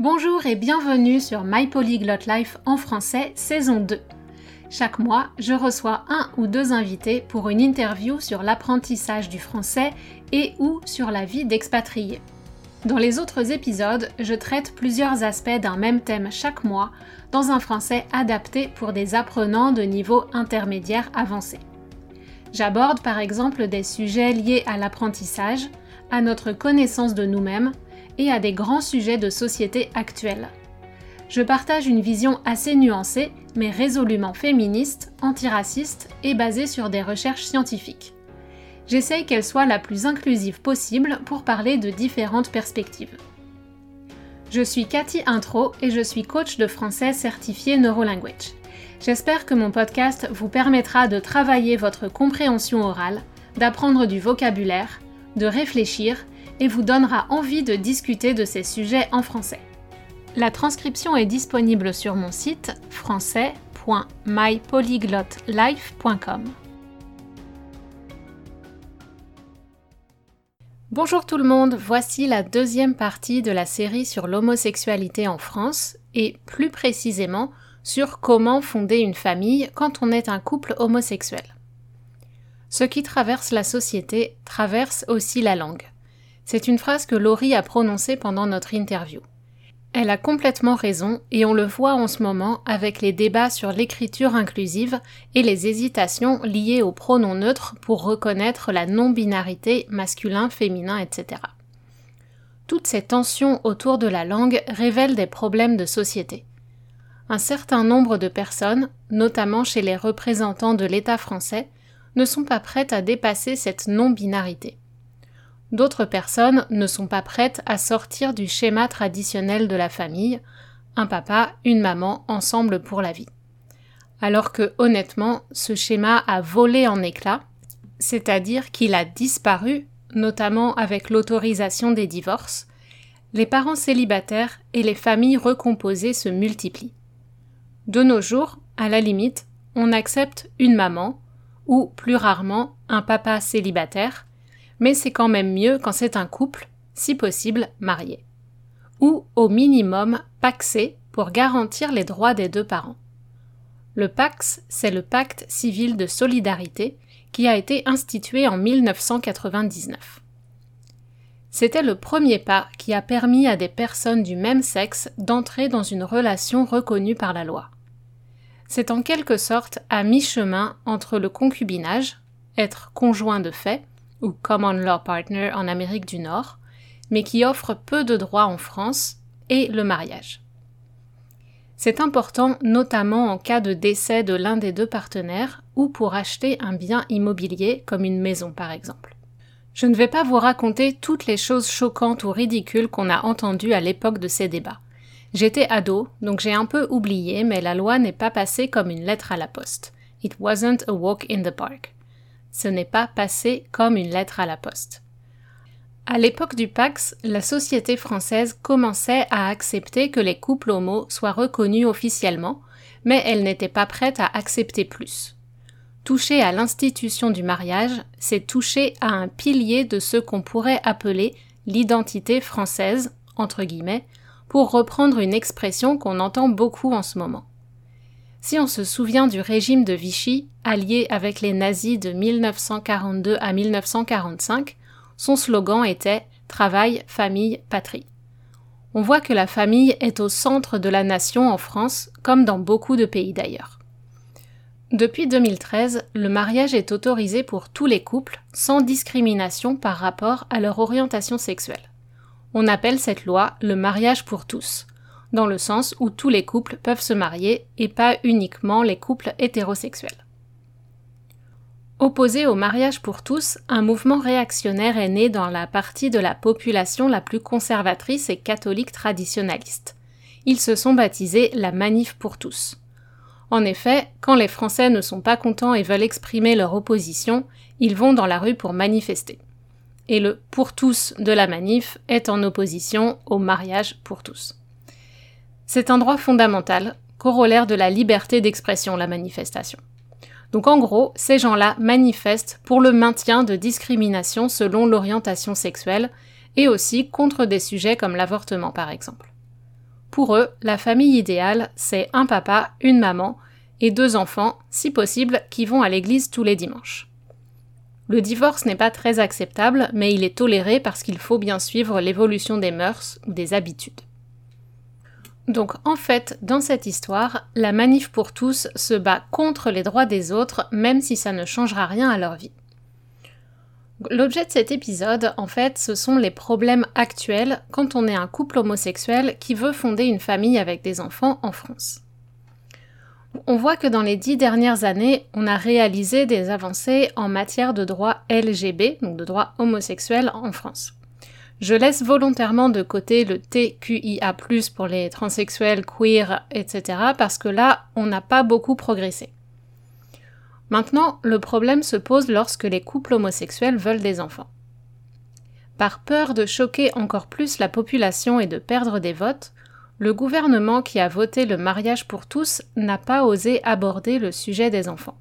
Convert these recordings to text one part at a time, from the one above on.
Bonjour et bienvenue sur My Polyglot Life en français saison 2. Chaque mois, je reçois un ou deux invités pour une interview sur l'apprentissage du français et ou sur la vie d'expatrié. Dans les autres épisodes, je traite plusieurs aspects d'un même thème chaque mois dans un français adapté pour des apprenants de niveau intermédiaire avancé. J'aborde par exemple des sujets liés à l'apprentissage, à notre connaissance de nous-mêmes et à des grands sujets de société actuels. Je partage une vision assez nuancée, mais résolument féministe, antiraciste et basée sur des recherches scientifiques. J'essaye qu'elle soit la plus inclusive possible pour parler de différentes perspectives. Je suis Cathy Intro et je suis coach de français certifié Neurolanguage. J'espère que mon podcast vous permettra de travailler votre compréhension orale, d'apprendre du vocabulaire, de réfléchir et vous donnera envie de discuter de ces sujets en français. La transcription est disponible sur mon site français.mypolyglotlife.com. Bonjour tout le monde, voici la deuxième partie de la série sur l'homosexualité en France et plus précisément sur comment fonder une famille quand on est un couple homosexuel. Ce qui traverse la société traverse aussi la langue. C'est une phrase que Laurie a prononcée pendant notre interview. Elle a complètement raison et on le voit en ce moment avec les débats sur l'écriture inclusive et les hésitations liées aux pronoms neutres pour reconnaître la non-binarité masculin, féminin, etc. Toutes ces tensions autour de la langue révèlent des problèmes de société un certain nombre de personnes, notamment chez les représentants de l'État français, ne sont pas prêtes à dépasser cette non-binarité. D'autres personnes ne sont pas prêtes à sortir du schéma traditionnel de la famille, un papa, une maman, ensemble pour la vie. Alors que honnêtement, ce schéma a volé en éclats, c'est-à-dire qu'il a disparu, notamment avec l'autorisation des divorces, les parents célibataires et les familles recomposées se multiplient. De nos jours, à la limite, on accepte une maman, ou plus rarement un papa célibataire, mais c'est quand même mieux quand c'est un couple, si possible marié. Ou au minimum paxé pour garantir les droits des deux parents. Le Pax, c'est le pacte civil de solidarité qui a été institué en 1999. C'était le premier pas qui a permis à des personnes du même sexe d'entrer dans une relation reconnue par la loi c'est en quelque sorte à mi-chemin entre le concubinage, être conjoint de fait, ou common law partner en Amérique du Nord, mais qui offre peu de droits en France, et le mariage. C'est important notamment en cas de décès de l'un des deux partenaires ou pour acheter un bien immobilier comme une maison par exemple. Je ne vais pas vous raconter toutes les choses choquantes ou ridicules qu'on a entendues à l'époque de ces débats. J'étais ado, donc j'ai un peu oublié, mais la loi n'est pas passée comme une lettre à la poste. It wasn't a walk in the park. Ce n'est pas passé comme une lettre à la poste. À l'époque du Pax, la société française commençait à accepter que les couples homo soient reconnus officiellement, mais elle n'était pas prête à accepter plus. Toucher à l'institution du mariage, c'est toucher à un pilier de ce qu'on pourrait appeler l'identité française, entre guillemets, pour reprendre une expression qu'on entend beaucoup en ce moment. Si on se souvient du régime de Vichy, allié avec les nazis de 1942 à 1945, son slogan était Travail, famille, patrie. On voit que la famille est au centre de la nation en France, comme dans beaucoup de pays d'ailleurs. Depuis 2013, le mariage est autorisé pour tous les couples, sans discrimination par rapport à leur orientation sexuelle. On appelle cette loi le mariage pour tous, dans le sens où tous les couples peuvent se marier et pas uniquement les couples hétérosexuels. Opposé au mariage pour tous, un mouvement réactionnaire est né dans la partie de la population la plus conservatrice et catholique traditionnaliste. Ils se sont baptisés la Manif pour tous. En effet, quand les Français ne sont pas contents et veulent exprimer leur opposition, ils vont dans la rue pour manifester et le pour tous de la manif est en opposition au mariage pour tous. C'est un droit fondamental, corollaire de la liberté d'expression, la manifestation. Donc en gros, ces gens-là manifestent pour le maintien de discrimination selon l'orientation sexuelle et aussi contre des sujets comme l'avortement par exemple. Pour eux, la famille idéale, c'est un papa, une maman et deux enfants, si possible, qui vont à l'église tous les dimanches. Le divorce n'est pas très acceptable, mais il est toléré parce qu'il faut bien suivre l'évolution des mœurs ou des habitudes. Donc en fait, dans cette histoire, la manif pour tous se bat contre les droits des autres, même si ça ne changera rien à leur vie. L'objet de cet épisode, en fait, ce sont les problèmes actuels quand on est un couple homosexuel qui veut fonder une famille avec des enfants en France. On voit que dans les dix dernières années, on a réalisé des avancées en matière de droit LGB, donc de droit homosexuel en France. Je laisse volontairement de côté le TQIA+, pour les transsexuels, queer, etc., parce que là, on n'a pas beaucoup progressé. Maintenant, le problème se pose lorsque les couples homosexuels veulent des enfants. Par peur de choquer encore plus la population et de perdre des votes, le gouvernement qui a voté le mariage pour tous n'a pas osé aborder le sujet des enfants.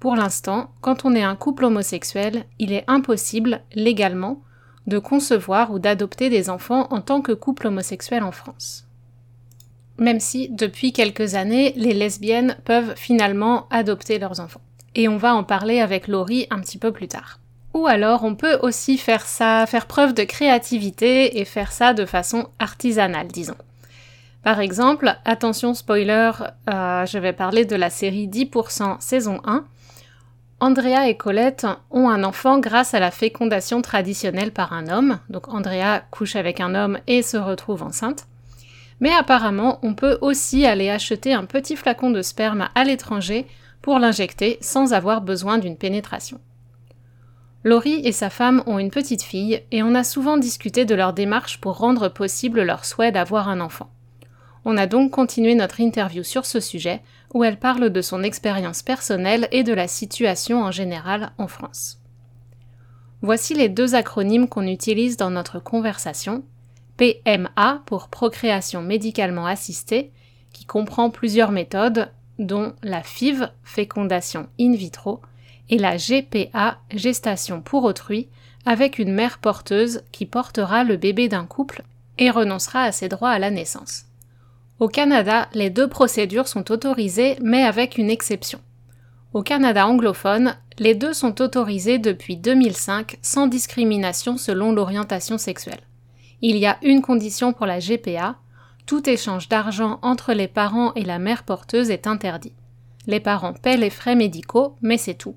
Pour l'instant, quand on est un couple homosexuel, il est impossible, légalement, de concevoir ou d'adopter des enfants en tant que couple homosexuel en France. Même si, depuis quelques années, les lesbiennes peuvent finalement adopter leurs enfants. Et on va en parler avec Laurie un petit peu plus tard. Ou alors on peut aussi faire ça, faire preuve de créativité et faire ça de façon artisanale, disons. Par exemple, attention spoiler, euh, je vais parler de la série 10% saison 1. Andrea et Colette ont un enfant grâce à la fécondation traditionnelle par un homme. Donc Andrea couche avec un homme et se retrouve enceinte. Mais apparemment, on peut aussi aller acheter un petit flacon de sperme à l'étranger pour l'injecter sans avoir besoin d'une pénétration. Laurie et sa femme ont une petite fille et on a souvent discuté de leur démarche pour rendre possible leur souhait d'avoir un enfant. On a donc continué notre interview sur ce sujet, où elle parle de son expérience personnelle et de la situation en général en France. Voici les deux acronymes qu'on utilise dans notre conversation. PMA pour procréation médicalement assistée, qui comprend plusieurs méthodes, dont la FIV, fécondation in vitro, et la GPA, gestation pour autrui, avec une mère porteuse qui portera le bébé d'un couple et renoncera à ses droits à la naissance. Au Canada, les deux procédures sont autorisées, mais avec une exception. Au Canada anglophone, les deux sont autorisées depuis 2005 sans discrimination selon l'orientation sexuelle. Il y a une condition pour la GPA, tout échange d'argent entre les parents et la mère porteuse est interdit. Les parents paient les frais médicaux, mais c'est tout.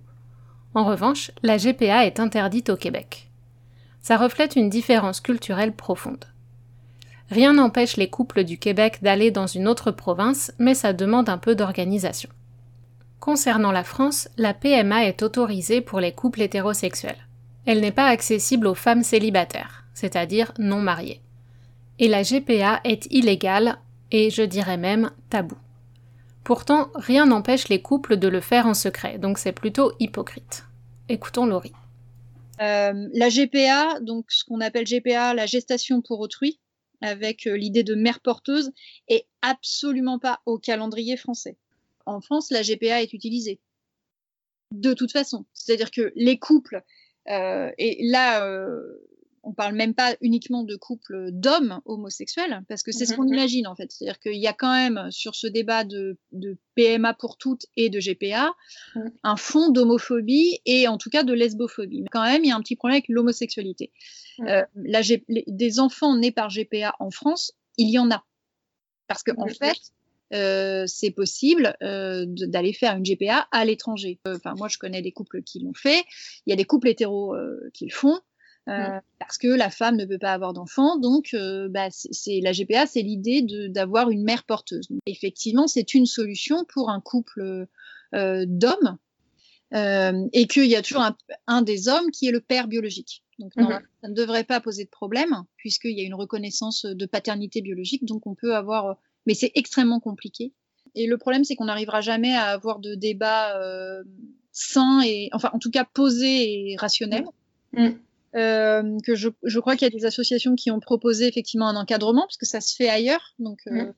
En revanche, la GPA est interdite au Québec. Ça reflète une différence culturelle profonde. Rien n'empêche les couples du Québec d'aller dans une autre province, mais ça demande un peu d'organisation. Concernant la France, la PMA est autorisée pour les couples hétérosexuels. Elle n'est pas accessible aux femmes célibataires, c'est-à-dire non mariées. Et la GPA est illégale et je dirais même tabou. Pourtant, rien n'empêche les couples de le faire en secret, donc c'est plutôt hypocrite. Écoutons Laurie. Euh, la GPA, donc ce qu'on appelle GPA, la gestation pour autrui, avec euh, l'idée de mère porteuse est absolument pas au calendrier français. En France, la GPA est utilisée. De toute façon. C'est-à-dire que les couples, euh, et là, euh, on parle même pas uniquement de couples d'hommes homosexuels, parce que c'est ce mhm, qu'on mhm. imagine en fait. C'est-à-dire qu'il y a quand même sur ce débat de, PMA pour toutes et de GPA mhm. un fond d'homophobie et en tout cas de lesbophobie. Mais quand même, il y a un petit problème avec l'homosexualité. Euh, des enfants nés par GPA en France, il y en a. Parce qu'en en fait, euh, c'est possible euh, d'aller faire une GPA à l'étranger. Enfin, moi, je connais des couples qui l'ont fait. Il y a des couples hétéros qui le font. Mm. parce que la femme ne peut pas avoir d'enfant. Donc, euh, bah, c'est la GPA, c'est l'idée d'avoir une mère porteuse. effectivement, c'est une solution pour un couple euh, d'hommes euh, et qu'il y a toujours un, des hommes qui est le père biologique. Donc, mm-hmm. ça ne devrait pas poser de problème puisqu'il y a une reconnaissance de paternité biologique. Donc, on peut avoir, mais c'est extrêmement compliqué. Et le problème, c'est qu'on n'arrivera jamais à avoir de débat sain et, enfin, en tout cas, posé et rationnel. Mm. Euh, que je, je crois qu'il y a des associations qui ont proposé effectivement un encadrement parce que ça se fait ailleurs. Donc, euh, mm.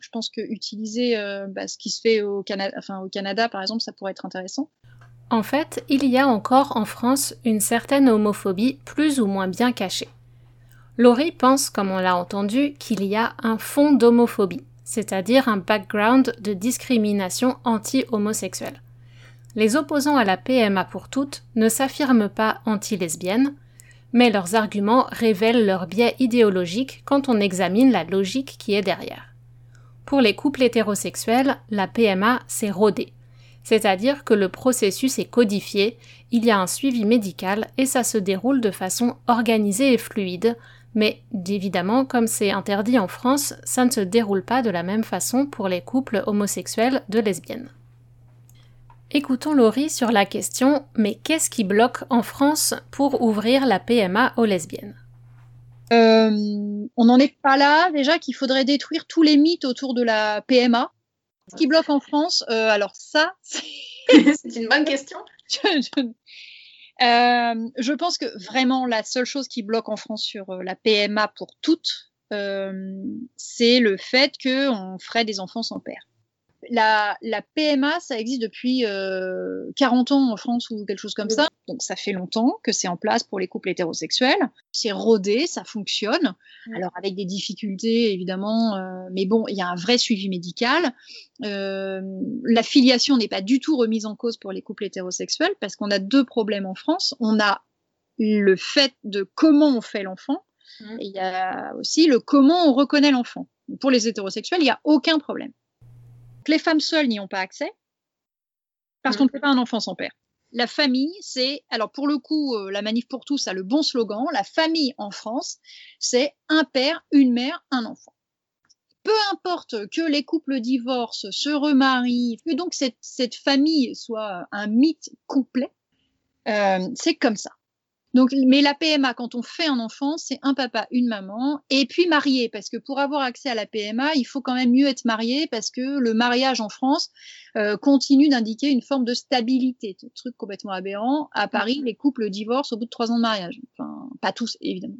je pense que utiliser euh, bah, ce qui se fait au enfin au Canada par exemple, ça pourrait être intéressant. En fait, il y a encore en France une certaine homophobie plus ou moins bien cachée. Laurie pense, comme on l'a entendu, qu'il y a un fond d'homophobie, c'est-à-dire un background de discrimination anti-homosexuelle. Les opposants à la PMA pour toutes ne s'affirment pas anti-lesbiennes, mais leurs arguments révèlent leur biais idéologique quand on examine la logique qui est derrière. Pour les couples hétérosexuels, la PMA s'est rodée, c'est-à-dire que le processus est codifié, il y a un suivi médical et ça se déroule de façon organisée et fluide, mais évidemment, comme c'est interdit en France, ça ne se déroule pas de la même façon pour les couples homosexuels de lesbiennes. Écoutons Laurie sur la question Mais qu'est-ce qui bloque en France pour ouvrir la PMA aux lesbiennes? Euh, On n'en est pas là. Déjà qu'il faudrait détruire tous les mythes autour de la PMA. Ce qui bloque en France, euh, alors ça, c'est une bonne question. Euh, je pense que vraiment la seule chose qui bloque en France sur euh, la PMA pour toutes, euh, c'est le fait qu'on ferait des enfants sans père la, PMA, ça existe depuis 40 ans en France ou quelque chose comme ça. Donc ça fait longtemps que c'est en place pour les couples hétérosexuels. C'est rodé, ça fonctionne. Alors avec des difficultés évidemment, mais bon, il y a un vrai suivi médical. la filiation n'est pas du tout remise en cause pour les couples hétérosexuels parce qu'on a deux problèmes en France. On a le fait de comment on fait l'enfant mmh. et il y a aussi le comment on reconnaît l'enfant. Pour les hétérosexuels, il n'y a aucun problème les femmes seules n'y ont pas accès parce qu'on ne fait pas un enfant sans père. La famille, c'est, alors pour le coup, euh, la manif pour tous a le bon slogan, la famille en France, c'est un père, une mère, un enfant. Peu importe que les couples divorcent, se remarient, que donc cette, famille soit un mythe complet, euh, c'est comme ça. Donc, mais la PMA, quand on fait un enfant, c'est un papa, une maman, et puis marié, parce que pour avoir accès à la PMA, il faut quand même mieux être marié, parce que le mariage en France euh, continue d'indiquer une forme de stabilité. Un truc complètement aberrant. À Paris, les couples divorcent au bout de trois ans de mariage. Enfin, pas tous, évidemment.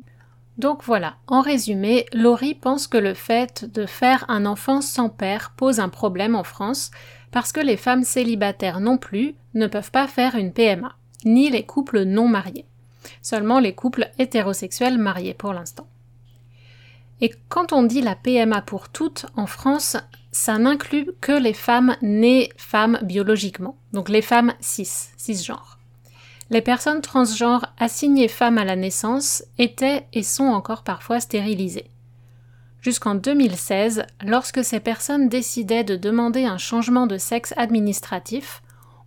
Donc voilà, en résumé, Laurie pense que le fait de faire un enfant sans père pose un problème en France, parce que les femmes célibataires non plus ne peuvent pas faire une PMA, ni les couples non mariés seulement les couples hétérosexuels mariés pour l'instant. Et quand on dit la PMA pour toutes en France, ça n'inclut que les femmes nées femmes biologiquement, donc les femmes cis, cisgenres. Les personnes transgenres assignées femmes à la naissance étaient et sont encore parfois stérilisées. Jusqu'en 2016, lorsque ces personnes décidaient de demander un changement de sexe administratif,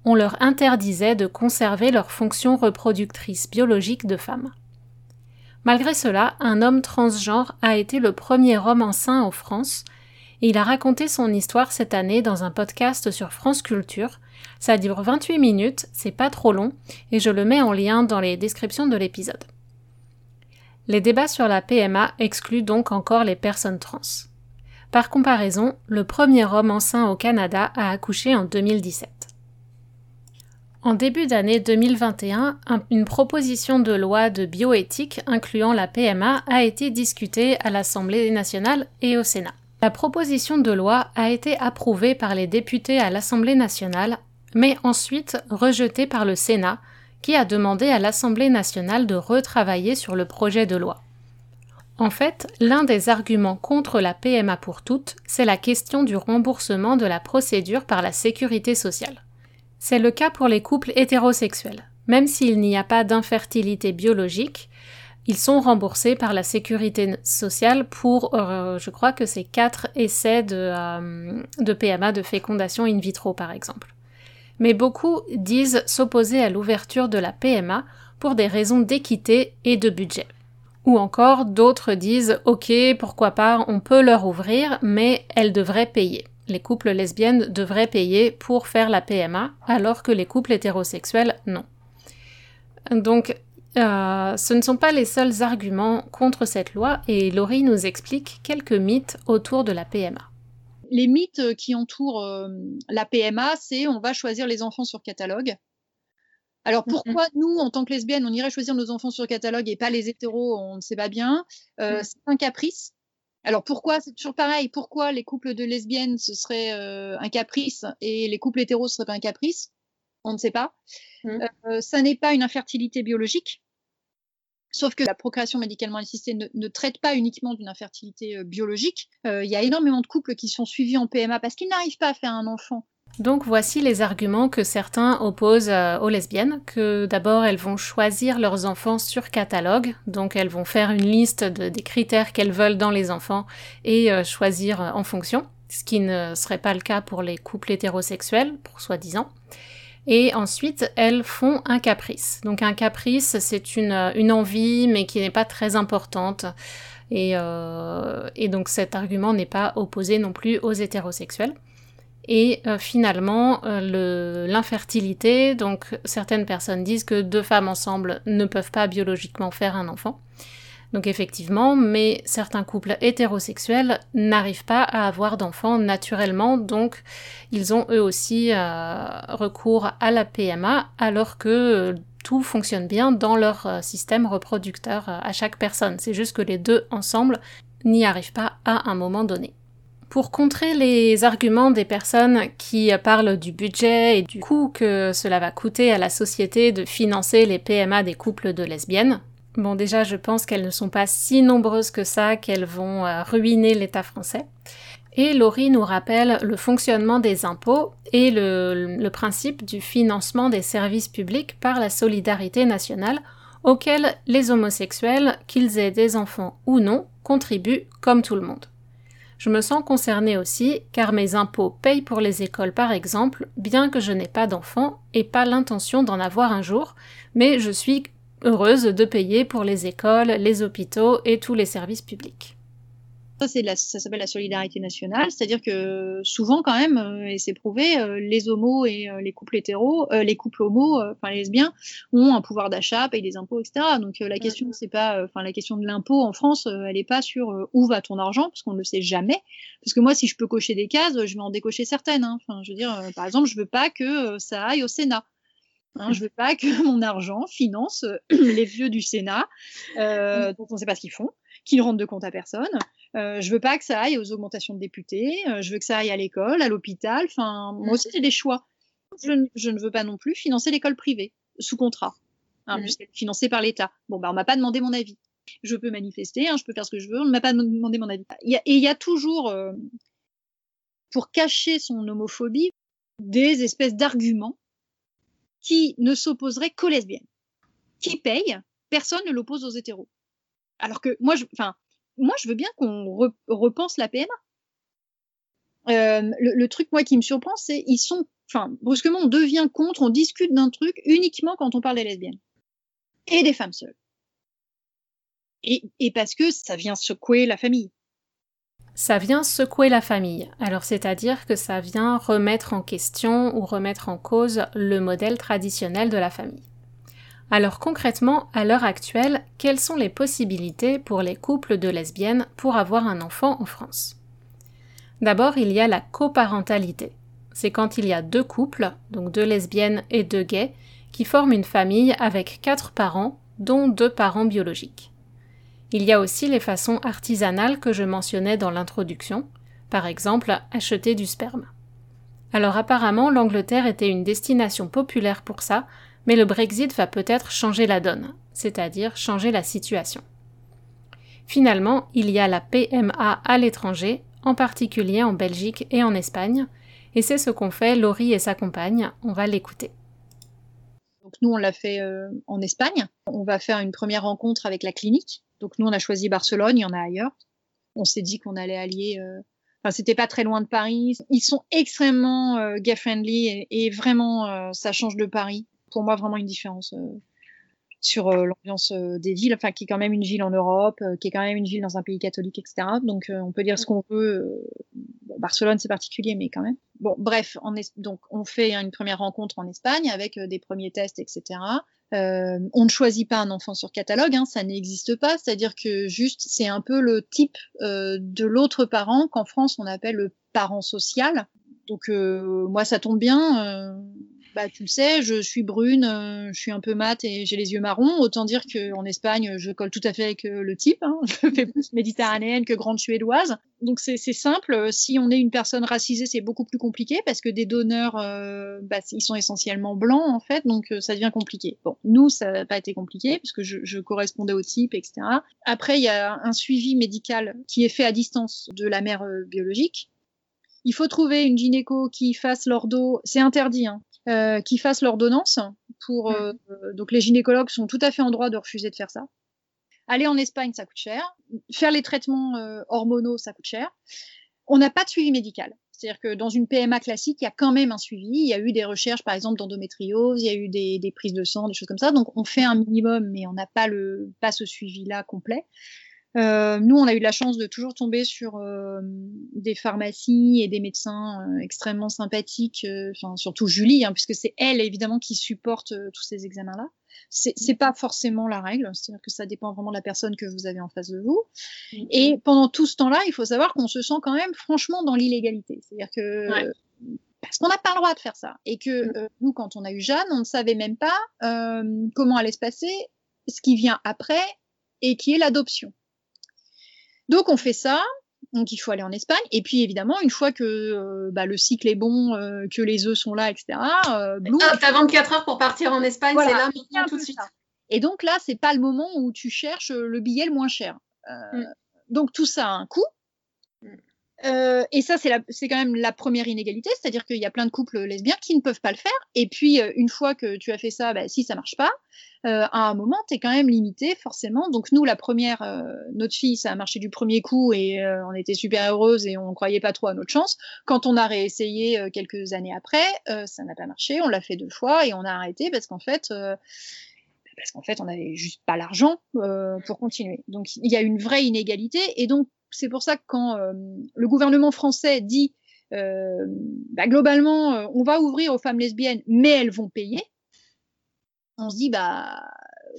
on leur interdisait de conserver leur fonction reproductrice biologique de femme. Malgré cela, un homme transgenre a été le premier homme enceint en France, et il a raconté son histoire cette année dans un podcast sur France Culture. Ça dure 28 minutes, c'est pas trop long, et je le mets en lien dans les descriptions de l'épisode. Les débats sur la PMA excluent donc encore les personnes trans. Par comparaison, le premier homme enceint au Canada a accouché en 2017. En début d'année 2021, une proposition de loi de bioéthique incluant la PMA a été discutée à l'Assemblée nationale et au Sénat. La proposition de loi a été approuvée par les députés à l'Assemblée nationale, mais ensuite rejetée par le Sénat, qui a demandé à l'Assemblée nationale de retravailler sur le projet de loi. En fait, l'un des arguments contre la PMA pour toutes, c'est la question du remboursement de la procédure par la sécurité sociale. C'est le cas pour les couples hétérosexuels. Même s'il n'y a pas d'infertilité biologique, ils sont remboursés par la sécurité sociale pour, euh, je crois que c'est quatre essais de, euh, de PMA, de fécondation in vitro par exemple. Mais beaucoup disent s'opposer à l'ouverture de la PMA pour des raisons d'équité et de budget. Ou encore d'autres disent ok, pourquoi pas, on peut leur ouvrir, mais elles devraient payer les couples lesbiennes devraient payer pour faire la PMA, alors que les couples hétérosexuels, non. Donc, euh, ce ne sont pas les seuls arguments contre cette loi, et Laurie nous explique quelques mythes autour de la PMA. Les mythes qui entourent euh, la PMA, c'est on va choisir les enfants sur catalogue. Alors mm-hmm. pourquoi nous, en tant que lesbiennes, on irait choisir nos enfants sur catalogue et pas les hétéros, on ne sait pas bien. Euh, mm. C'est un caprice. Alors pourquoi, c'est toujours pareil, pourquoi les couples de lesbiennes ce serait euh, un caprice et les couples hétéros ce serait pas un caprice? On ne sait pas. Mmh. Euh, ça n'est pas une infertilité biologique. Sauf que la procréation médicalement assistée ne, ne traite pas uniquement d'une infertilité biologique. Il y a énormément de couples qui sont suivis en PMA parce qu'ils n'arrivent pas à faire un enfant donc voici les arguments que certains opposent euh, aux lesbiennes, que d'abord elles vont choisir leurs enfants sur catalogue, donc elles vont faire une liste des critères qu'elles veulent dans les enfants et euh, choisir euh, en fonction, ce qui ne serait pas le cas pour les couples hétérosexuels, pour soi-disant. Et ensuite, elles font un caprice. Donc un caprice, c'est une, envie, mais qui n'est pas très importante. et donc cet argument n'est pas opposé non plus aux hétérosexuels. Et euh, finalement, euh, l'infertilité, donc certaines personnes disent que deux femmes ensemble ne peuvent pas biologiquement faire un enfant. Donc effectivement, mais certains couples hétérosexuels n'arrivent pas à avoir d'enfants naturellement, donc ils ont eux aussi euh, recours à la PMA alors que tout fonctionne bien dans leur système reproducteur à chaque personne. C'est juste que les deux ensemble n'y arrivent pas à un moment donné. Pour contrer les arguments des personnes qui parlent du budget et du coût que cela va coûter à la société de financer les PMA des couples de lesbiennes, bon déjà je pense qu'elles ne sont pas si nombreuses que ça qu'elles vont euh, ruiner l'État français. Et Laurie nous rappelle le fonctionnement des impôts et le, le, principe du financement des services publics par la solidarité nationale auquel les homosexuels, qu'ils aient des enfants ou non, contribuent comme tout le monde. Je me sens concernée aussi car mes impôts payent pour les écoles par exemple, bien que je n'ai pas d'enfants et pas l'intention d'en avoir un jour, mais je suis heureuse de payer pour les écoles, les hôpitaux et tous les services publics. Ça, c'est ça s'appelle la solidarité nationale, c'est-à-dire que souvent quand même, euh, et c'est prouvé, euh, les homos et euh, les couples hétéros, les couples homos, enfin les lesbiens, ont un pouvoir d'achat, payent des impôts, etc. Donc la question, c'est pas, enfin la question de l'impôt en France, elle est pas sur où va ton argent, parce qu'on ne le sait jamais. Parce que moi, si je peux cocher des cases, je vais en décocher certaines. Hein. Enfin, je veux dire, par exemple, je veux pas que ça aille au Sénat. Hein, je veux pas que mon argent finance les vieux du Sénat, euh, dont on ne sait pas ce qu'ils font, qu'ils rendent de compte à personne. Euh, je veux pas que ça aille aux augmentations de députés. Euh, je veux que ça aille à l'école, à l'hôpital. Enfin, moi aussi, c'est des choix. Je, ne veux pas non plus financer l'école privée sous contrat, hein, mmh. financée par l'État. Bon, bah, on m'a pas demandé mon avis. Je peux manifester, hein, je peux faire ce que je veux. On ne m'a pas demandé mon avis. et il y a toujours, euh, pour cacher son homophobie, des espèces d'arguments qui ne s'opposerait qu'aux lesbiennes. Qui paye Personne ne l'oppose aux hétéros. Alors que moi, je, veux bien qu'on repense la PMA. Euh, le, truc, moi, qui me surprend, c'est ils sont, enfin, brusquement, on devient contre, on discute d'un truc uniquement quand on parle des lesbiennes et des femmes seules. Et parce que ça vient secouer la famille ça vient secouer la famille. Alors c'est-à-dire que ça vient remettre en question ou remettre en cause le modèle traditionnel de la famille. Alors concrètement, à l'heure actuelle, quelles sont les possibilités pour les couples de lesbiennes pour avoir un enfant en France? D'abord, il y a la coparentalité. C'est quand il y a deux couples, donc deux lesbiennes et deux gays, qui forment une famille avec quatre parents, dont deux parents biologiques. Il y a aussi les façons artisanales que je mentionnais dans l'introduction, par exemple acheter du sperme. Alors apparemment l'Angleterre était une destination populaire pour ça, mais le Brexit va peut-être changer la donne, c'est-à-dire changer la situation. Finalement, il y a la PMA à l'étranger, en particulier en Belgique et en Espagne, et c'est ce qu'ont fait Laurie et sa compagne, on va l'écouter. Donc nous, on l'a fait euh, en Espagne. On va faire une première rencontre avec la clinique donc nous, on a choisi Barcelone, il y en a ailleurs. On s'est dit qu'on allait allier. Euh... Enfin, c'était pas très loin de Paris. Ils sont extrêmement euh, gay-friendly et, vraiment, euh, ça change de Paris. Pour moi, vraiment une différence euh, sur l'ambiance des villes, enfin, qui est quand même une ville en Europe, qui est quand même une ville dans un pays catholique, etc. Donc, on peut dire ce qu'on veut. Barcelone, c'est particulier, mais quand même. Bon, bref, on est, donc on fait une première rencontre en Espagne avec des premiers tests, etc. Euh, on ne choisit pas un enfant sur catalogue, hein, ça n'existe pas. C'est-à-dire que juste, c'est un peu le type euh, de l'autre parent qu'en France on appelle le parent social. Donc euh, moi, ça tombe bien. Bah, tu le sais, je suis brune, euh, je suis un peu mate et j'ai les yeux marrons. Autant dire qu'en Espagne, je colle tout à fait avec euh, le type. Hein. Je fais plus méditerranéenne que grande suédoise. Donc c'est simple. Si on est une personne racisée, c'est beaucoup plus compliqué parce que des donneurs, euh, bah, ils sont essentiellement blancs en fait, donc ça devient compliqué. Bon, nous, ça n'a pas été compliqué puisque je, je correspondais au type, etc. Après, il y a un suivi médical qui est fait à distance de la mère biologique. Il faut trouver une gynéco qui fasse l'ordo. C'est interdit, hein. Euh, qui fassent l'ordonnance. Pour, euh, donc les gynécologues sont tout à fait en droit de refuser de faire ça. Aller en Espagne, ça coûte cher. Faire les traitements euh, hormonaux, ça coûte cher. On n'a pas de suivi médical. C'est-à-dire que dans une PMA classique, il y a quand même un suivi. Il y a eu des recherches, par exemple, d'endométriose, il y a eu des, des, prises de sang, des choses comme ça. Donc, on fait un minimum, mais on n'a pas, le, pas ce suivi-là complet. Euh, nous, on a eu la chance de toujours tomber sur euh, des pharmacies et des médecins euh, extrêmement sympathiques, enfin surtout Julie, hein, puisque c'est elle évidemment qui supporte tous ces examens-là. C'est pas forcément la règle, c'est-à-dire que ça dépend vraiment de la personne que vous avez en face de vous. Et pendant tout ce temps-là, il faut savoir qu'on se sent quand même franchement dans l'illégalité, c'est-à-dire que parce qu'on n'a pas le droit de faire ça, et que mm. nous, quand on a eu Jeanne, on ne savait même pas comment allait se passer ce qui vient après et qui est l'adoption. Donc on fait ça. Donc il faut aller en Espagne. Et puis évidemment, une fois que euh, bah, le cycle est bon, euh, que les œufs sont là, etc. Euh, ah, t'as 24 heures pour partir en Espagne, c'est là maintenant tout de suite. Et donc là, c'est pas le moment où tu cherches le billet le moins cher. Mm. Donc tout ça a un coût. Euh, et ça, c'est quand même la première inégalité, c'est-à-dire qu'il y a plein de couples lesbiens qui ne peuvent pas le faire. Et puis, euh, une fois que tu as fait ça, bah, si ça marche pas, euh, à un moment, tu es quand même limité, forcément. Donc, nous, la première, euh, notre fille, ça a marché du premier coup et euh, on était super heureuse et on ne croyait pas trop à notre chance. Quand on a réessayé quelques années après, ça n'a pas marché. On l'a fait deux fois et on a arrêté parce qu'en fait, parce qu'en fait, on n'avait juste pas l'argent pour continuer. Donc, il y a une vraie inégalité. Et donc, c'est pour ça que quand euh, le gouvernement français dit euh, bah, globalement, euh, on va ouvrir aux femmes lesbiennes, mais elles vont payer, on se dit bah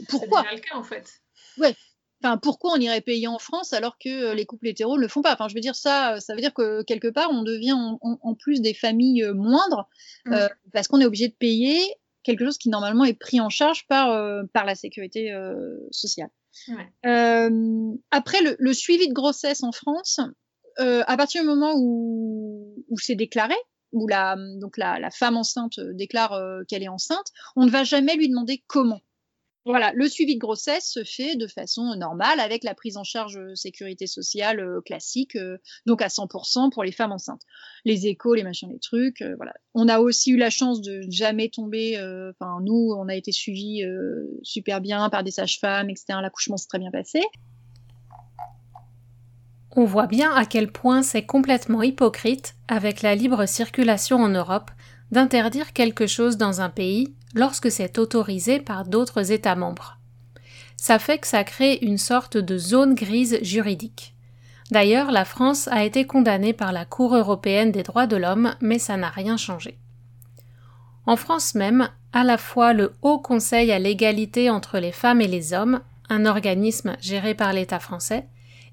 pourquoi? C'est le cas en fait. Ouais. Enfin, pourquoi on irait payer en France alors que les couples hétéros ne le font pas? Enfin, je veux dire ça, ça veut dire que quelque part on devient en, plus des familles moindres mmh. parce qu'on est obligé de payer quelque chose qui normalement est pris en charge par par la sécurité sociale. Euh, après, le, suivi de grossesse en France, euh, à partir du moment où, où c'est déclaré, où la, donc la, la femme enceinte déclare euh, qu'elle est enceinte, on ne va jamais lui demander comment. Voilà, le suivi de grossesse se fait de façon normale avec la prise en charge euh, sécurité sociale euh, classique, euh, donc à 100% pour les femmes enceintes. Les échos, les machins, les trucs, voilà. On a aussi eu la chance de jamais tomber, enfin nous, on a été suivis super bien par des sages-femmes, etc. L'accouchement s'est très bien passé. On voit bien à quel point c'est complètement hypocrite, avec la libre circulation en Europe, d'interdire quelque chose dans un pays lorsque c'est autorisé par d'autres États membres. Ça fait que ça crée une sorte de zone grise juridique. D'ailleurs, la France a été condamnée par la Cour européenne des droits de l'homme, mais ça n'a rien changé. En France même, à la fois le Haut Conseil à l'égalité entre les femmes et les hommes, un organisme géré par l'État français,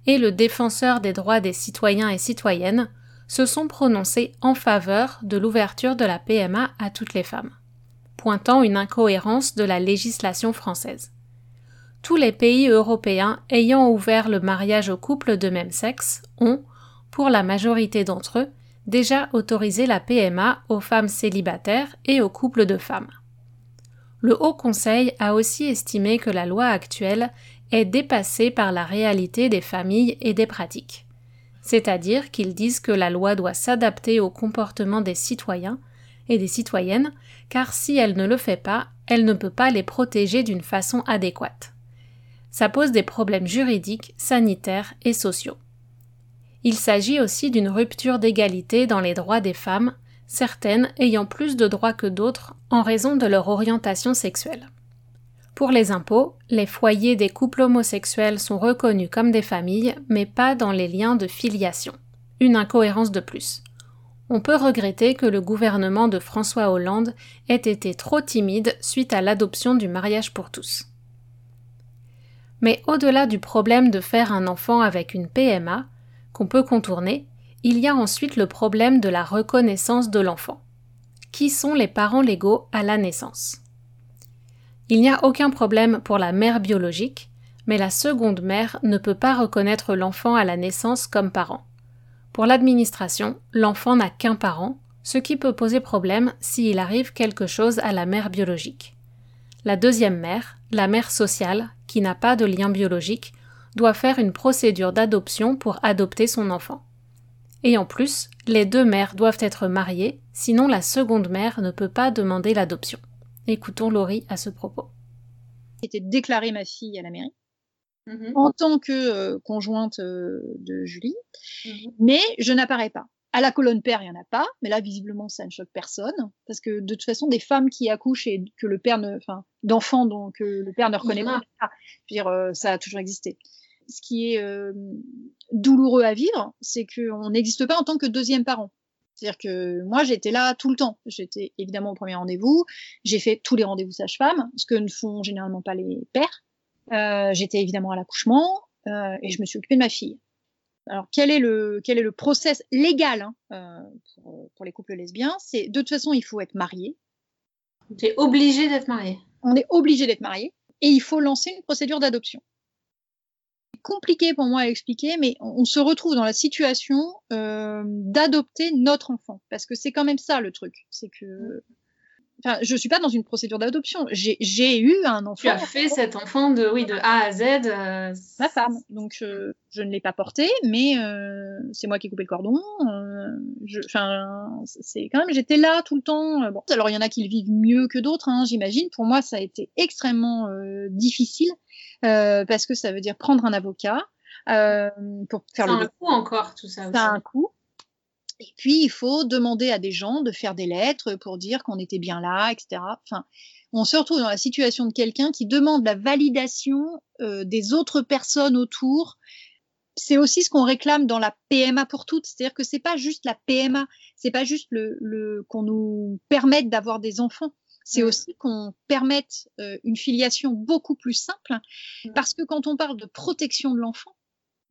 et le Défenseur des droits des citoyens et citoyennes se sont prononcés en faveur de l'ouverture de la PMA à toutes les femmes une incohérence de la législation française. Tous les pays européens ayant ouvert le mariage aux couples de même sexe ont, pour la majorité d'entre eux, déjà autorisé la PMA aux femmes célibataires et aux couples de femmes. Le Haut Conseil a aussi estimé que la loi actuelle est dépassée par la réalité des familles et des pratiques. C'est-à-dire qu'ils disent que la loi doit s'adapter au comportement des citoyens et des citoyennes, car si elle ne le fait pas, elle ne peut pas les protéger d'une façon adéquate. Ça pose des problèmes juridiques, sanitaires et sociaux. Il s'agit aussi d'une rupture d'égalité dans les droits des femmes, certaines ayant plus de droits que d'autres en raison de leur orientation sexuelle. Pour les impôts, les foyers des couples homosexuels sont reconnus comme des familles, mais pas dans les liens de filiation. Une incohérence de plus on peut regretter que le gouvernement de François Hollande ait été trop timide suite à l'adoption du mariage pour tous. Mais au-delà du problème de faire un enfant avec une PMA, qu'on peut contourner, il y a ensuite le problème de la reconnaissance de l'enfant. qui sont les parents légaux à la naissance? Il n'y a aucun problème pour la mère biologique, mais la seconde mère ne peut pas reconnaître l'enfant à la naissance comme parent. Pour l'administration, l'enfant n'a qu'un parent, ce qui peut poser problème s'il arrive quelque chose à la mère biologique. La deuxième mère, la mère sociale, qui n'a pas de lien biologique, doit faire une procédure d'adoption pour adopter son enfant. Et en plus, les deux mères doivent être mariées, sinon la seconde mère ne peut pas demander l'adoption. Écoutons Laurie à ce propos. J'ai déclaré ma fille à la mairie mm-hmm. en tant que euh, conjointe euh, de Julie, mm-hmm. mais je n'apparais pas. À la colonne père, il n'y en a pas, mais là, visiblement, ça ne choque personne, parce que de toute façon, des femmes qui accouchent et que le père ne, enfin, d'enfants dont le père ne reconnaît pas, je veux dire, euh, ça a toujours existé ce qui est euh, douloureux à vivre, c'est qu'on n'existe pas en tant que deuxième parent. C'est-à-dire que moi, j'étais là tout le temps. J'étais évidemment au premier rendez-vous. J'ai fait tous les rendez-vous sage-femme, ce que ne font généralement pas les pères. Euh, j'étais évidemment à l'accouchement euh, et je me suis occupée de ma fille. Alors, quel est le, quel est le process légal hein, euh, pour, pour, les couples lesbiens? C'est de toute façon, il faut être marié. Tu es obligé d'être marié. On est obligé d'être marié et il faut lancer une procédure d'adoption compliqué pour moi à expliquer, mais on, se retrouve dans la situation euh, d'adopter notre enfant, parce que c'est quand même ça le truc, c'est que Enfin, je suis pas dans une procédure d'adoption. J'ai eu un enfant. Tu as fait cet enfant de, oui, de A à Z. Euh, Ma femme. Donc, euh, je ne l'ai pas porté, mais euh, c'est moi qui ai coupé le cordon. Enfin, c'est quand même, j'étais là tout le temps. Bon, alors il y en a qui le vivent mieux que d'autres, hein, j'imagine. Pour moi, ça a été extrêmement difficile parce que ça veut dire prendre un avocat pour faire le. un coût encore tout ça. Ça a un coût. Et puis, il faut demander à des gens de faire des lettres pour dire qu'on était bien là, etc. Enfin, on se retrouve dans la situation de quelqu'un qui demande la validation euh, des autres personnes autour. C'est aussi ce qu'on réclame dans la PMA pour toutes, c'est-à-dire que c'est pas juste la PMA, c'est pas juste le, le qu'on nous permette d'avoir des enfants, c'est mmh. aussi qu'on permette euh, une filiation beaucoup plus simple, mmh. parce que quand on parle de protection de l'enfant,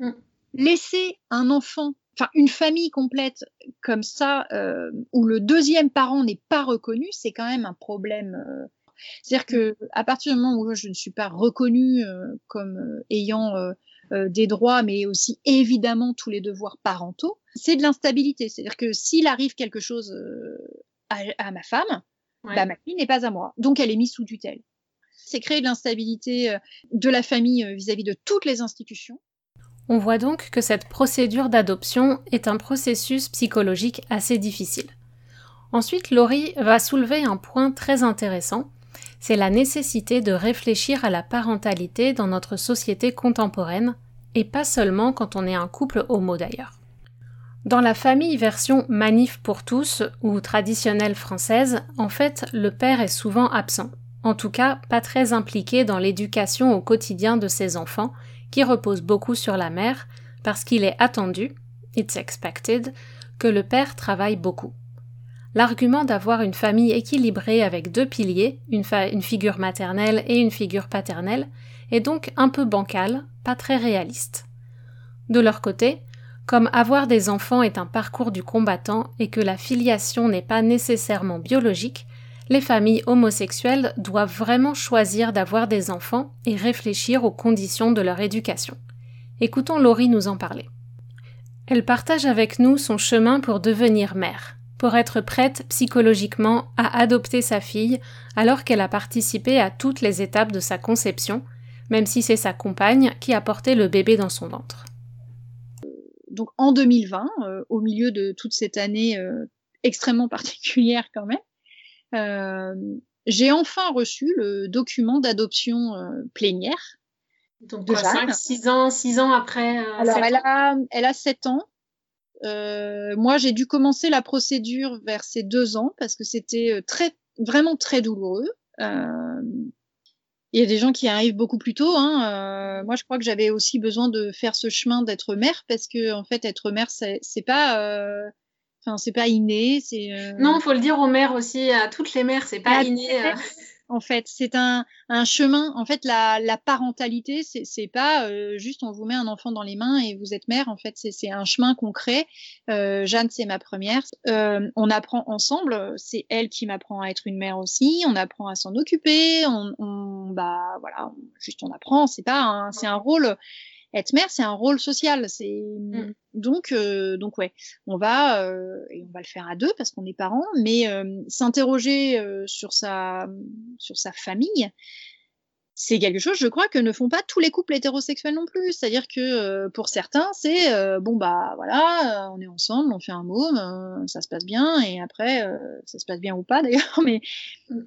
mmh. Laisser un enfant enfin une famille complète comme ça euh, où le deuxième parent n'est pas reconnu, c'est quand même un problème. Euh. C'est-à-dire que à partir du moment où je ne suis pas reconnue euh, comme ayant des droits, mais aussi évidemment tous les devoirs parentaux, c'est de l'instabilité. C'est-à-dire que s'il arrive quelque chose à, ma femme, bah, ma fille n'est pas à moi, donc elle est mise sous tutelle. C'est créer de l'instabilité de la famille vis à -vis de toutes les institutions. On voit donc que cette procédure d'adoption est un processus psychologique assez difficile. Ensuite, Laurie va soulever un point très intéressant, c'est la nécessité de réfléchir à la parentalité dans notre société contemporaine, et pas seulement quand on est un couple homo d'ailleurs. Dans la famille version manif pour tous ou traditionnelle française, en fait, le père est souvent absent, en tout cas pas très impliqué dans l'éducation au quotidien de ses enfants, repose beaucoup sur la mère parce qu'il est attendu, it's expected, que le père travaille beaucoup. L'argument d'avoir une famille équilibrée avec deux piliers, une, figure maternelle et une figure paternelle, est donc un peu bancal, pas très réaliste. De leur côté, comme avoir des enfants est un parcours du combattant et que la filiation n'est pas nécessairement biologique, les familles homosexuelles doivent vraiment choisir d'avoir des enfants et réfléchir aux conditions de leur éducation. Écoutons Laurie nous en parler. Elle partage avec nous son chemin pour devenir mère, pour être prête psychologiquement à adopter sa fille alors qu'elle a participé à toutes les étapes de sa conception, même si c'est sa compagne qui a porté le bébé dans son ventre. Donc en 2020, euh, au milieu de toute cette année euh, extrêmement particulière quand même, j'ai enfin reçu le document d'adoption euh, plénière. Donc, de 5, 6 ans, 6 ans après euh, Alors, elle a, elle a 7 ans. moi, j'ai dû commencer la procédure vers ses 2 ans parce que c'était très, vraiment très douloureux. Il y a des gens qui arrivent beaucoup plus tôt. Hein. moi, je crois que j'avais aussi besoin de faire ce chemin d'être mère parce que, en fait, être mère, c'est pas Enfin, c'est pas inné, c'est. Euh... Non, faut le dire aux mères aussi, à toutes les mères, c'est pas inné. Euh. en fait. C'est un, un, chemin. En fait, la, la parentalité, c'est pas euh, juste on vous met un enfant dans les mains et vous êtes mère. En fait, c'est un chemin concret. Euh, Jeanne, c'est ma première. On apprend ensemble. C'est elle qui m'apprend à être une mère aussi. On apprend à s'en occuper. On, on, bah voilà, juste on apprend. C'est pas, c'est un rôle être mère, c'est un rôle social. C'est mm. donc euh, donc ouais, on va euh, et on va le faire à deux parce qu'on est parents, mais euh, s'interroger sur sa sur sa famille, c'est quelque chose, je crois, que ne font pas tous les couples hétérosexuels non plus. C'est-à-dire que pour certains, c'est bon bah voilà, on est ensemble, on fait un môme, ça se passe bien, et après ça se passe bien ou pas d'ailleurs, mais mm.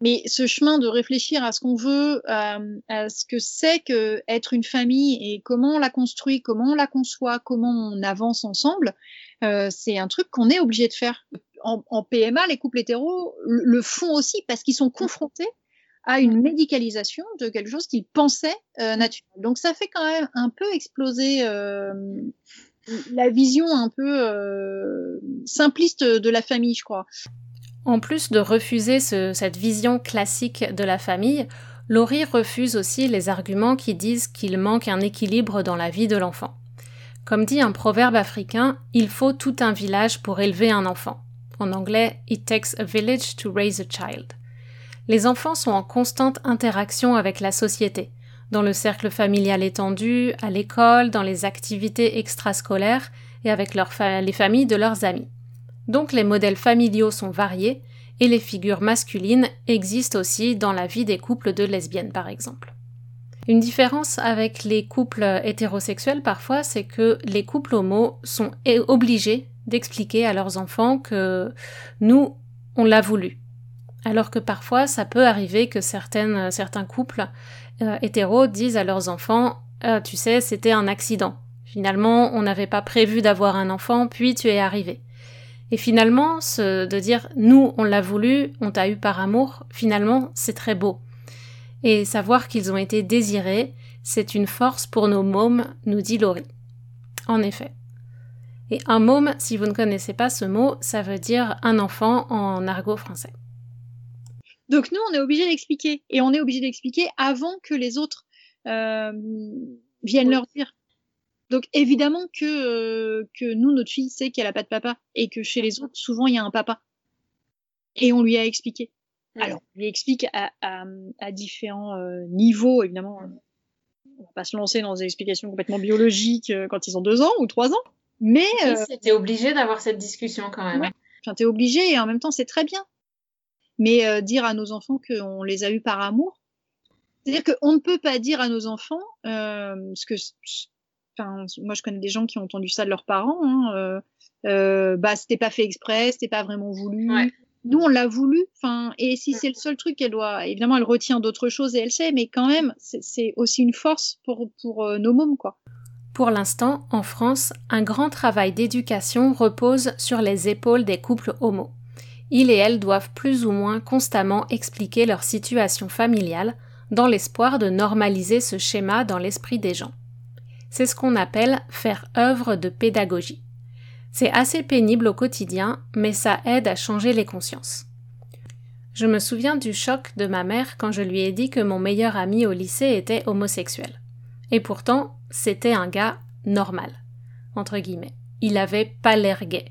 Mais ce chemin de réfléchir à ce qu'on veut, à, ce que c'est que être une famille et comment on la construit, comment on la conçoit, comment on avance ensemble, euh, c'est un truc qu'on est obligé de faire. En, PMA, les couples hétéros le font aussi parce qu'ils sont confrontés à une médicalisation de quelque chose qu'ils pensaient euh, naturel. Donc ça fait quand même un peu exploser euh, la vision un peu simpliste de la famille, je crois. En plus de refuser cette vision classique de la famille, Laurie refuse aussi les arguments qui disent qu'il manque un équilibre dans la vie de l'enfant. Comme dit un proverbe africain, il faut tout un village pour élever un enfant. En anglais, It takes a village to raise a child. Les enfants sont en constante interaction avec la société, dans le cercle familial étendu, à l'école, dans les activités extrascolaires et avec les familles de leurs amis. Donc les modèles familiaux sont variés et les figures masculines existent aussi dans la vie des couples de lesbiennes par exemple. Une différence avec les couples hétérosexuels parfois, c'est que les couples homos sont obligés d'expliquer à leurs enfants que nous, on l'a voulu. Alors que parfois, ça peut arriver que certaines, certains couples euh, hétéros disent à leurs enfants ah, Tu sais, c'était un accident. Finalement, on n'avait pas prévu d'avoir un enfant, puis tu es arrivé. Et finalement, ce, de dire nous, on l'a voulu, on t'a eu par amour, finalement, c'est très beau. Et savoir qu'ils ont été désirés, c'est une force pour nos mômes, nous dit Laurie. En effet. Et un môme, si vous ne connaissez pas ce mot, ça veut dire un enfant en argot français. Donc nous, on est obligé d'expliquer. Et on est obligé d'expliquer avant que les autres euh, viennent leur dire. Donc évidemment que, euh, que nous, notre fille sait qu'elle a pas de papa et que chez les autres, souvent, il y a un papa. Et on lui a expliqué. Alors, on lui explique à, à, à différents euh, niveaux, évidemment. On va pas se lancer dans des explications complètement biologiques euh, quand ils ont deux ans ou trois ans. Mais. c'était obligé d'avoir cette discussion quand même. Ouais. Enfin, t'es obligé et en même temps, c'est très bien. Mais dire à nos enfants qu'on les a eus par amour, c'est-à-dire qu'on ne peut pas dire à nos enfants, ce que Enfin, moi, je connais des gens qui ont entendu ça de leurs parents. Hein, euh, euh, bah, c'était pas fait exprès, c'était pas vraiment voulu. Nous, on l'a voulu. Enfin, et si c'est le seul truc qu'elle doit, évidemment, elle retient d'autres choses et elle sait, mais quand même, c'est aussi une force pour pour euh, nos mômes, quoi. Pour l'instant, en France, un grand travail d'éducation repose sur les épaules des couples homo. Ils et elles doivent plus ou moins constamment expliquer leur situation familiale dans l'espoir de normaliser ce schéma dans l'esprit des gens. C'est ce qu'on appelle faire œuvre de pédagogie. C'est assez pénible au quotidien, mais ça aide à changer les consciences. Je me souviens du choc de ma mère quand je lui ai dit que mon meilleur ami au lycée était homosexuel. Et pourtant, c'était un gars normal. Entre guillemets. Il avait pas l'air gay.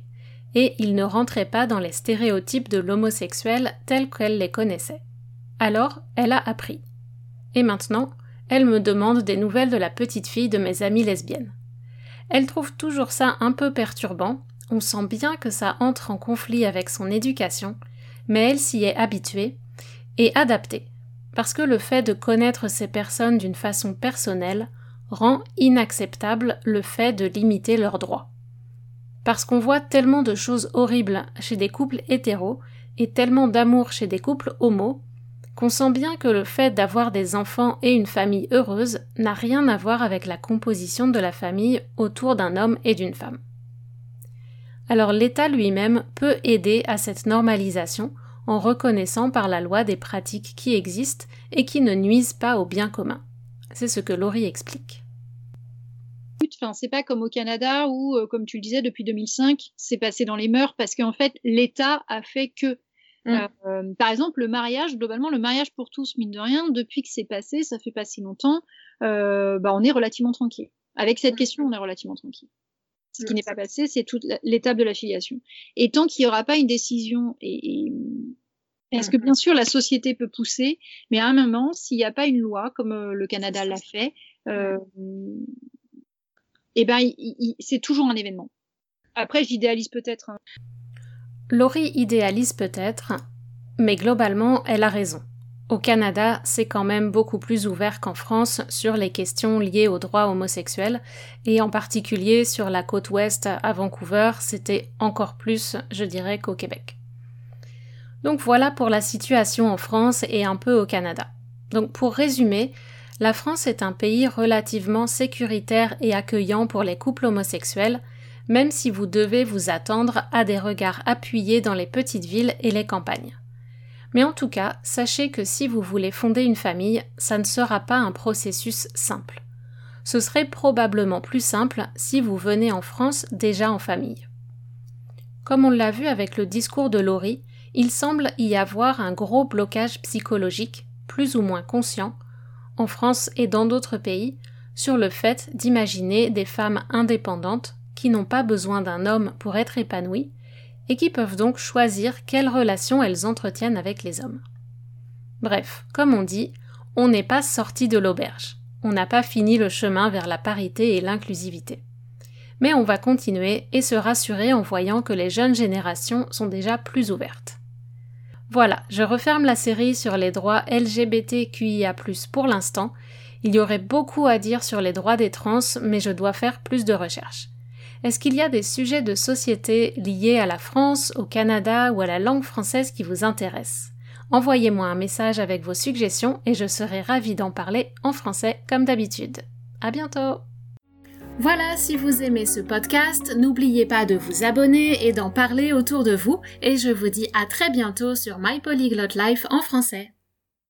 Et il ne rentrait pas dans les stéréotypes de l'homosexuel tels qu'elle les connaissait. Alors, elle a appris. Et maintenant, elle me demande des nouvelles de la petite fille de mes amies lesbiennes. Elle trouve toujours ça un peu perturbant, on sent bien que ça entre en conflit avec son éducation, mais elle s'y est habituée et adaptée, parce que le fait de connaître ces personnes d'une façon personnelle rend inacceptable le fait de limiter leurs droits. Parce qu'on voit tellement de choses horribles chez des couples hétéros et tellement d'amour chez des couples homo qu'on sent bien que le fait d'avoir des enfants et une famille heureuse n'a rien à voir avec la composition de la famille autour d'un homme et d'une femme. Alors l'État lui-même peut aider à cette normalisation en reconnaissant par la loi des pratiques qui existent et qui ne nuisent pas au bien commun. C'est ce que Laurie explique. C'est pas comme au Canada où, euh, comme tu le disais, depuis 2005, c'est passé dans les mœurs parce qu'en fait, l'État a fait que Mm. par exemple, le mariage, globalement, le mariage pour tous, mine de rien, depuis que c'est passé, ça fait pas si longtemps, bah, on est relativement tranquille. Avec cette mm. question, on est relativement tranquille. Ce qui n'est pas passé, c'est toute l'étape de la filiation. Et tant qu'il n'y aura pas une décision, et, parce que bien sûr la société peut pousser, mais à un moment, s'il n'y a pas une loi comme euh, le Canada l'a fait, euh, eh ben c'est toujours un événement. Après, j'idéalise peut-être. Hein. Laurie idéalise peut-être, mais globalement, elle a raison. Au Canada, c'est quand même beaucoup plus ouvert qu'en France sur les questions liées aux droits homosexuels, et en particulier sur la côte ouest à Vancouver, c'était encore plus, je dirais, qu'au Québec. Donc voilà pour la situation en France et un peu au Canada. Donc pour résumer, la France est un pays relativement sécuritaire et accueillant pour les couples homosexuels, même si vous devez vous attendre à des regards appuyés dans les petites villes et les campagnes. Mais en tout cas, sachez que si vous voulez fonder une famille, ça ne sera pas un processus simple. Ce serait probablement plus simple si vous venez en France déjà en famille. Comme on l'a vu avec le discours de Laurie, il semble y avoir un gros blocage psychologique, plus ou moins conscient, en France et dans d'autres pays, sur le fait d'imaginer des femmes indépendantes qui n'ont pas besoin d'un homme pour être épanouies et qui peuvent donc choisir quelles relations elles entretiennent avec les hommes. Bref, comme on dit, on n'est pas sorti de l'auberge, on n'a pas fini le chemin vers la parité et l'inclusivité. Mais on va continuer et se rassurer en voyant que les jeunes générations sont déjà plus ouvertes. Voilà, je referme la série sur les droits LGBTQIA+, pour l'instant. Il y aurait beaucoup à dire sur les droits des trans, mais je dois faire plus de recherches. Est-ce qu'il y a des sujets de société liés à la France, au Canada ou à la langue française qui vous intéressent? Envoyez-moi un message avec vos suggestions et je serai ravie d'en parler en français comme d'habitude. À bientôt! Voilà, si vous aimez ce podcast, n'oubliez pas de vous abonner et d'en parler autour de vous et je vous dis à très bientôt sur My Polyglot Life en français.